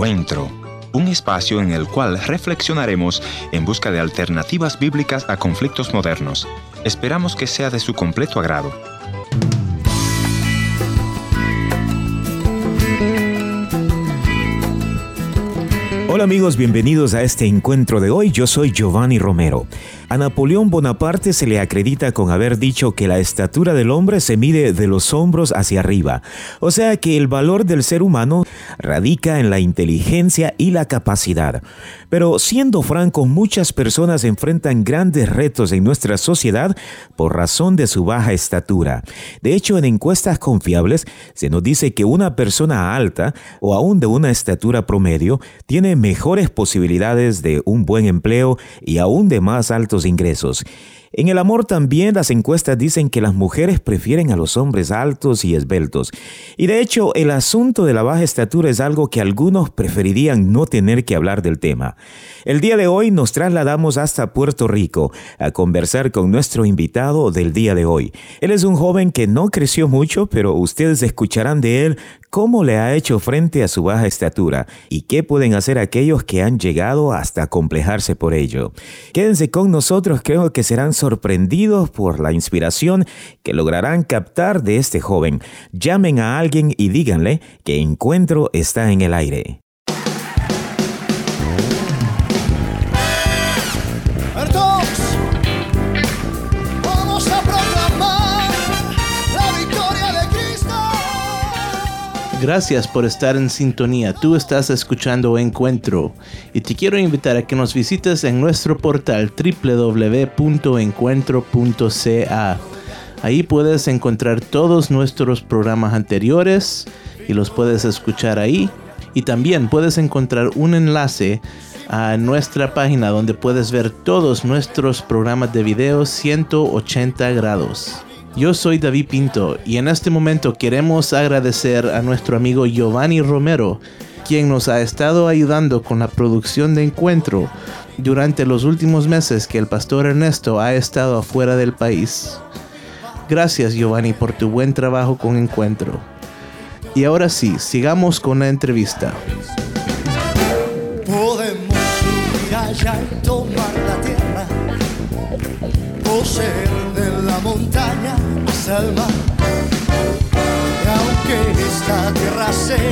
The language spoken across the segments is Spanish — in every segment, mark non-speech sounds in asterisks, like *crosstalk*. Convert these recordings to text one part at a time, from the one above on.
Encuentro, un espacio en el cual reflexionaremos en busca de alternativas bíblicas a conflictos modernos. Esperamos que sea de su completo agrado. Hola amigos, bienvenidos a este encuentro de hoy. Yo soy Giovanni Romero. A Napoleón Bonaparte se le acredita con haber dicho que la estatura del hombre se mide de los hombros hacia arriba, o sea que el valor del ser humano radica en la inteligencia y la capacidad. Pero siendo franco, muchas personas enfrentan grandes retos en nuestra sociedad por razón de su baja estatura. De hecho, en encuestas confiables se nos dice que una persona alta o aún de una estatura promedio tiene mejores posibilidades de un buen empleo y aún de más altos ingresos. En el amor también las encuestas dicen que las mujeres prefieren a los hombres altos y esbeltos. Y de hecho, el asunto de la baja estatura es algo que algunos preferirían no tener que hablar del tema. El día de hoy nos trasladamos hasta Puerto Rico a conversar con nuestro invitado del día de hoy. Él es un joven que no creció mucho, pero ustedes escucharán de él cómo le ha hecho frente a su baja estatura y qué pueden hacer aquellos que han llegado hasta complejarse por ello. Quédense con nosotros, creo que serán sorprendidos por la inspiración que lograrán captar de este joven. Llamen a alguien y díganle que Encuentro está en el aire. Gracias por estar en sintonía. Tú estás escuchando Encuentro y te quiero invitar a que nos visites en nuestro portal www.encuentro.ca. Ahí puedes encontrar todos nuestros programas anteriores y los puedes escuchar ahí. Y también puedes encontrar un enlace a nuestra página donde puedes ver todos nuestros programas de video 180 grados. Yo soy David Pinto y en este momento queremos agradecer a nuestro amigo Giovanni Romero, quien nos ha estado ayudando con la producción de Encuentro durante los últimos meses que el pastor Ernesto ha estado afuera del país. Gracias Giovanni por tu buen trabajo con Encuentro. Y ahora sí, sigamos con la entrevista. Salva. Y aunque esta tierra sea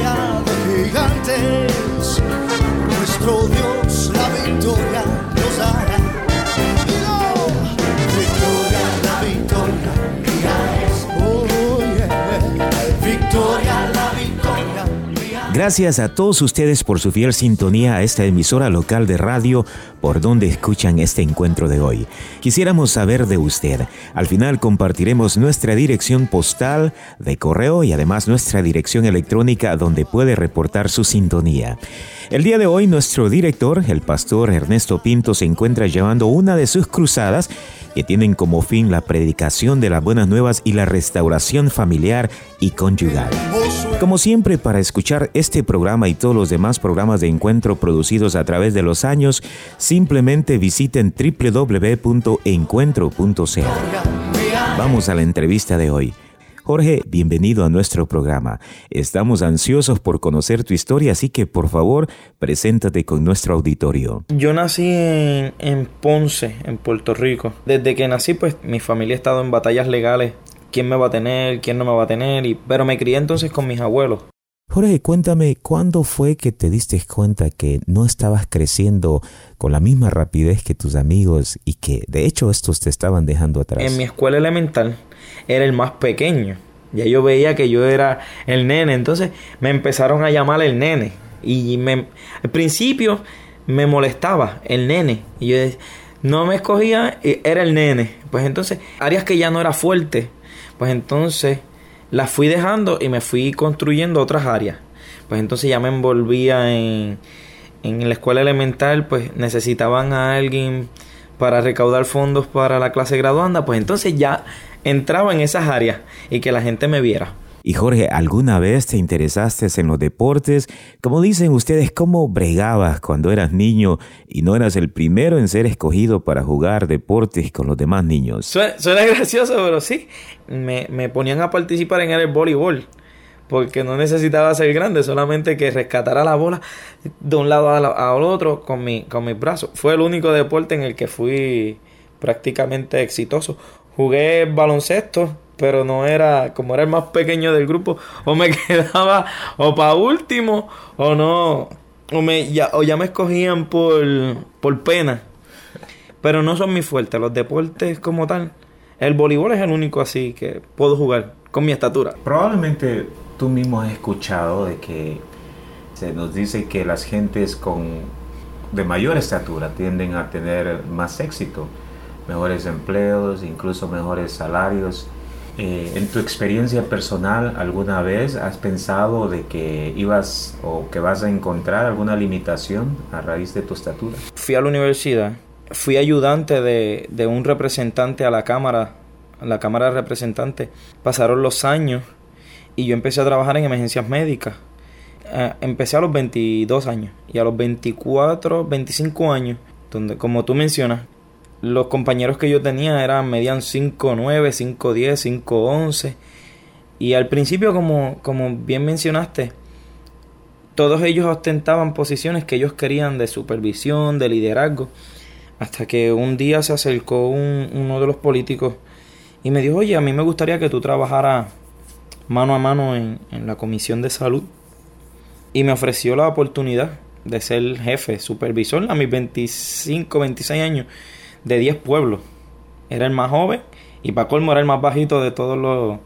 Gracias a todos ustedes por su fiel sintonía a esta emisora local de radio por donde escuchan este encuentro de hoy. Quisiéramos saber de usted. Al final compartiremos nuestra dirección postal de correo y además nuestra dirección electrónica donde puede reportar su sintonía. El día de hoy nuestro director, el pastor Ernesto Pinto, se encuentra llevando una de sus cruzadas que tienen como fin la predicación de las buenas nuevas y la restauración familiar y conyugal. Como siempre, para escuchar este programa y todos los demás programas de encuentro producidos a través de los años, simplemente visiten www.encuentro.ca. Vamos a la entrevista de hoy. Jorge, bienvenido a nuestro programa. Estamos ansiosos por conocer tu historia, así que por favor, preséntate con nuestro auditorio. Yo nací en, Ponce, en Puerto Rico. Desde que nací, pues mi familia ha estado en batallas legales. ¿Quién me va a tener? ¿Quién no me va a tener? Y, pero me crié entonces con mis abuelos. Jorge, cuéntame, ¿cuándo fue que te diste cuenta que no estabas creciendo con la misma rapidez que tus amigos y que de hecho estos te estaban dejando atrás? En mi escuela elemental era el más pequeño. Ya yo veía que yo era el nene. Entonces me empezaron a llamar el nene. Y me, al principio me molestaba el nene. Y yo no me escogía, era el nene. Pues entonces, áreas que ya no era fuerte, pues entonces las fui dejando y me fui construyendo otras áreas. Pues entonces ya me envolvía en, en la escuela elemental, pues necesitaban a alguien para recaudar fondos para la clase graduanda, pues entonces ya entraba en esas áreas y que la gente me viera. Y Jorge, ¿alguna vez te interesaste en los deportes? Como dicen ustedes, ¿cómo bregabas cuando eras niño y no eras el primero en ser escogido para jugar deportes con los demás niños? Suena, *laughs* gracioso, pero sí. Me, ponían a participar en el voleibol. porque no necesitaba ser grande, solamente que rescatara la bola de un lado al otro con, mi, con mis brazos. Fue el único deporte en el que fui prácticamente exitoso. Jugué baloncesto, pero no era, como era el más pequeño del grupo, o me *laughs* quedaba o para último, o no, o, me, ya, o ya me escogían por, por pena. Pero no son mis fuertes, los deportes como tal. El voleibol es el único así que puedo jugar con mi estatura. Probablemente tú mismo has escuchado de que se nos dice que las gentes con de mayor estatura tienden a tener más éxito, mejores empleos, incluso mejores salarios. Eh, en tu experiencia personal, ¿alguna vez has pensado de que ibas o que vas a encontrar alguna limitación a raíz de tu estatura? Fui a la universidad, fui ayudante de, de un representante a la Cámara, a la Cámara de Representantes. Pasaron los años y yo empecé a trabajar en emergencias médicas. Eh, empecé a los 22 años y a los 24, 25 años, donde como tú mencionas, los compañeros que yo tenía eran medían 5'9, 5'10, 5'11 y al principio como, como bien mencionaste, todos ellos ostentaban posiciones que ellos querían de supervisión, de liderazgo, hasta que un día se acercó uno de los políticos y me dijo, oye, a mí me gustaría que tú trabajaras mano a mano en, la comisión de salud y me ofreció la oportunidad de ser jefe, supervisor a mis 25, 26 años de 10 pueblos. Era el más joven y para colmo era el más bajito de todos los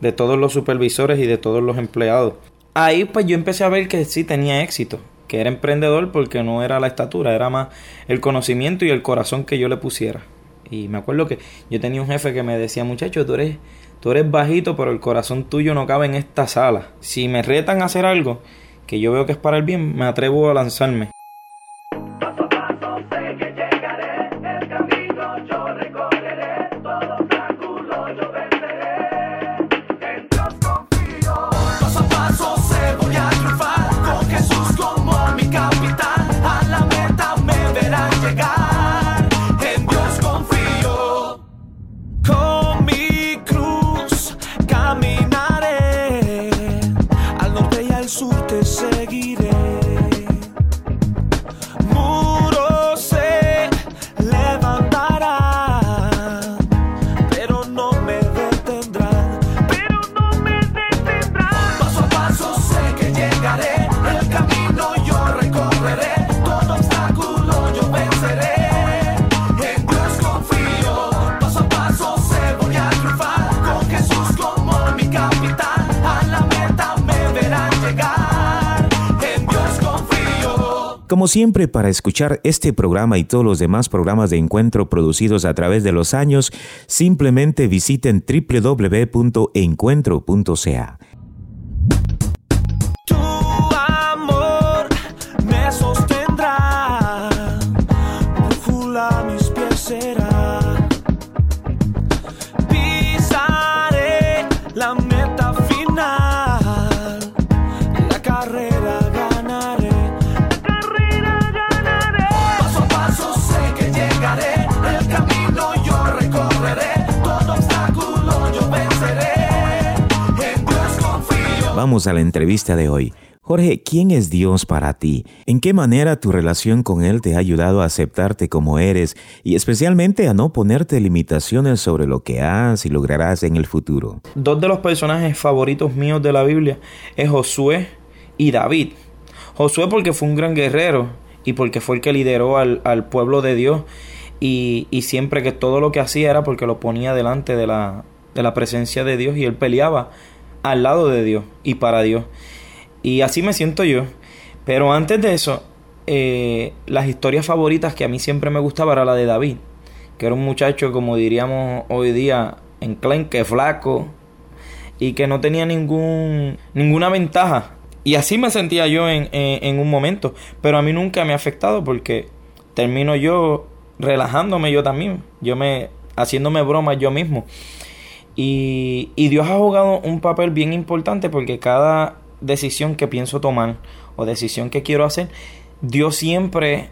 de todos los supervisores y de todos los empleados. Ahí pues yo empecé a ver que sí tenía éxito, que era emprendedor porque no era la estatura, era más el conocimiento y el corazón que yo le pusiera. Y me acuerdo que yo tenía un jefe que me decía, muchacho, tú eres Tú eres bajito, pero el corazón tuyo no cabe en esta sala. Si me retan a hacer algo que yo veo que es para el bien, me atrevo a lanzarme. Como siempre, para escuchar este programa y todos los demás programas de encuentro producidos a través de los años, simplemente visiten www.encuentro.ca. A la entrevista de hoy. Jorge, ¿quién es Dios para ti? ¿En qué manera tu relación con Él te ha ayudado a aceptarte como eres y especialmente a no ponerte limitaciones sobre lo que has y lograrás en el futuro? Dos de los personajes favoritos míos de la Biblia es Josué y David. Josué porque fue un gran guerrero y porque fue el que lideró al, pueblo de Dios y, siempre que todo lo que hacía era porque lo ponía delante de la, de la presencia de Dios y él peleaba al lado de Dios y para Dios. Y así me siento yo. Pero antes de eso, eh, las historias favoritas que a mí siempre me gustaba era la de David, que era un muchacho, como diríamos hoy día, enclenque, flaco, y que no tenía ningún, ninguna ventaja. Y así me sentía yo en, en un momento. Pero a mí nunca me ha afectado porque termino yo relajándome yo también. Yo me haciéndome bromas yo mismo. Y, Dios ha jugado un papel bien importante porque cada decisión que pienso tomar o decisión que quiero hacer, Dios siempre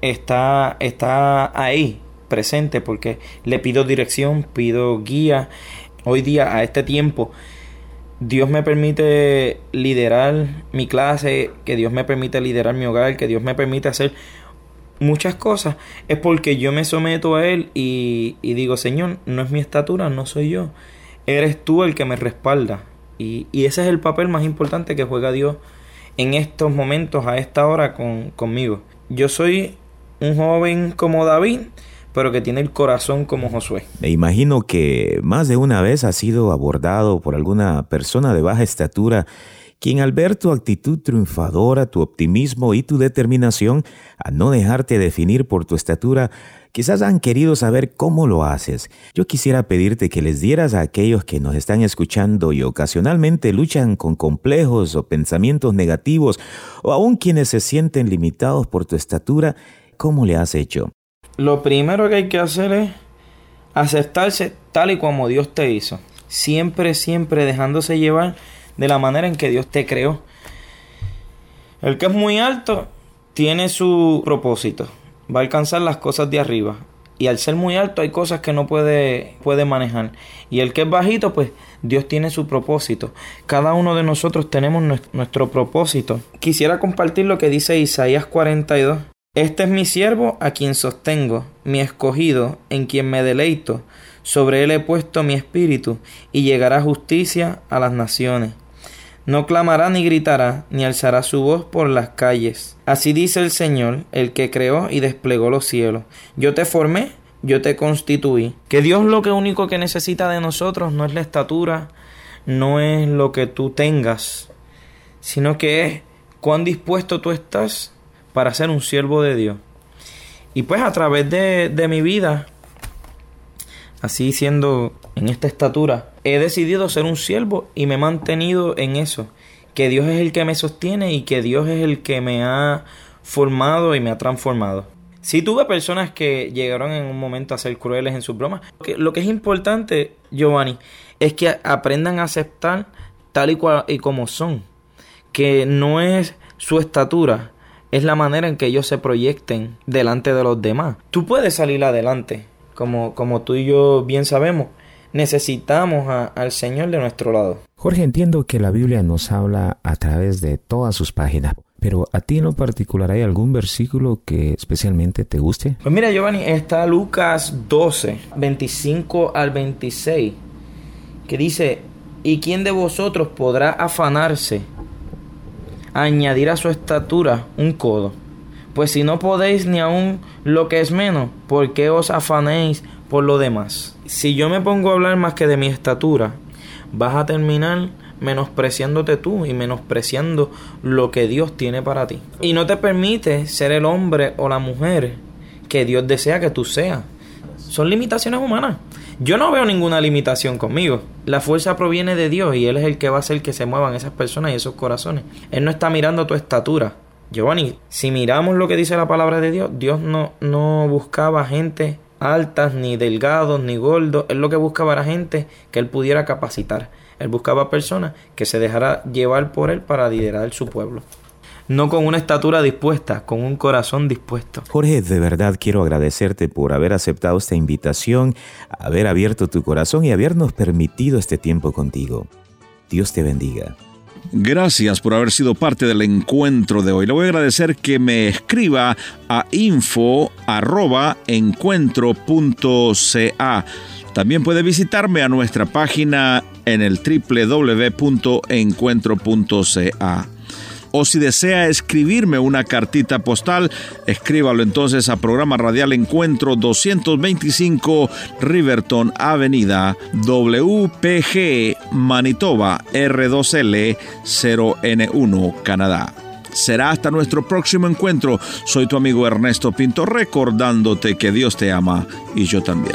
está, está ahí, presente, porque le pido dirección, pido guía. Hoy día, a este tiempo, Dios me permite liderar mi clase, que Dios me permite liderar mi hogar, que Dios me permite hacer muchas cosas, es porque yo me someto a Él y, digo, Señor, no es mi estatura, no soy yo. Eres tú el que me respalda. Y, ese es el papel más importante que juega Dios en estos momentos, a esta hora con, conmigo. Yo soy un joven como David, pero que tiene el corazón como Josué. Me imagino que más de una vez ha sido abordado por alguna persona de baja estatura quien al ver tu actitud triunfadora, tu optimismo y tu determinación a no dejarte definir por tu estatura, quizás han querido saber cómo lo haces. Yo quisiera pedirte que les dieras a aquellos que nos están escuchando y ocasionalmente luchan con complejos o pensamientos negativos, o aún quienes se sienten limitados por tu estatura, cómo le has hecho. Lo primero que hay que hacer es aceptarse tal y como Dios te hizo. Siempre, siempre dejándose llevar de la manera en que Dios te creó. El que es muy alto tiene su propósito. Va a alcanzar las cosas de arriba. Y al ser muy alto hay cosas que no puede, puede manejar. Y el que es bajito, pues Dios tiene su propósito. Cada uno de nosotros tenemos nuestro propósito. Quisiera compartir lo que dice Isaías 42. Este es mi siervo a quien sostengo, mi escogido, en quien me deleito. Sobre él he puesto mi espíritu, y llegará justicia a las naciones. No clamará ni gritará, ni alzará su voz por las calles. Así dice el Señor, el que creó y desplegó los cielos. Yo te formé, yo te constituí. Que Dios lo que único que necesita de nosotros no es la estatura, no es lo que tú tengas, sino que es cuán dispuesto tú estás para ser un siervo de Dios. Y pues a través de, de mi vida, así siendo en esta estatura, he decidido ser un siervo y me he mantenido en eso. Que Dios es el que me sostiene y que Dios es el que me ha formado y me ha transformado. Si tuve personas que llegaron en un momento a ser crueles en sus bromas. Lo que es importante, Giovanni, es que aprendan a aceptar tal y, cual, y como son. Que no es su estatura, es la manera en que ellos se proyecten delante de los demás. Tú puedes salir adelante, como, como tú y yo bien sabemos. Necesitamos al Señor de nuestro lado. Jorge, entiendo que la Biblia nos habla a través de todas sus páginas, pero a ti en lo particular hay algún versículo que especialmente te guste? Pues mira, Giovanni, está Lucas 12, 25 al 26, que dice, ¿y quién de vosotros podrá afanarse añadir a su estatura un codo. Pues si no podéis ni aun lo que es menos, ¿por qué os afanéis por lo demás? Si yo me pongo a hablar más que de mi estatura, vas a terminar menospreciándote tú y menospreciando lo que Dios tiene para ti. Y no te permite ser el hombre o la mujer que Dios desea que tú seas. Son limitaciones humanas. Yo no veo ninguna limitación conmigo. La fuerza proviene de Dios y Él es el que va a hacer que se muevan esas personas y esos corazones. Él no está mirando tu estatura. Giovanni, si miramos lo que dice la palabra de Dios, Dios no, no buscaba gente altas, ni delgados, ni gordos. Él lo que buscaba era gente que Él pudiera capacitar. Él buscaba personas que se dejara llevar por Él para liderar su pueblo no con una estatura dispuesta, con un corazón dispuesto. Jorge, de verdad quiero agradecerte por haber aceptado esta invitación, haber abierto tu corazón y habernos permitido este tiempo contigo. Dios te bendiga. Gracias por haber sido parte del encuentro de hoy. Le voy a agradecer que me escriba a info.encuentro.ca. También puede visitarme a nuestra página en el www.encuentro.ca o si desea escribirme una cartita postal, escríbalo entonces a programa radial Encuentro 225 Riverton Avenida WPG Manitoba R2L 0N1 Canadá. Será hasta nuestro próximo encuentro. Soy tu amigo Ernesto Pinto recordándote que Dios te ama y yo también.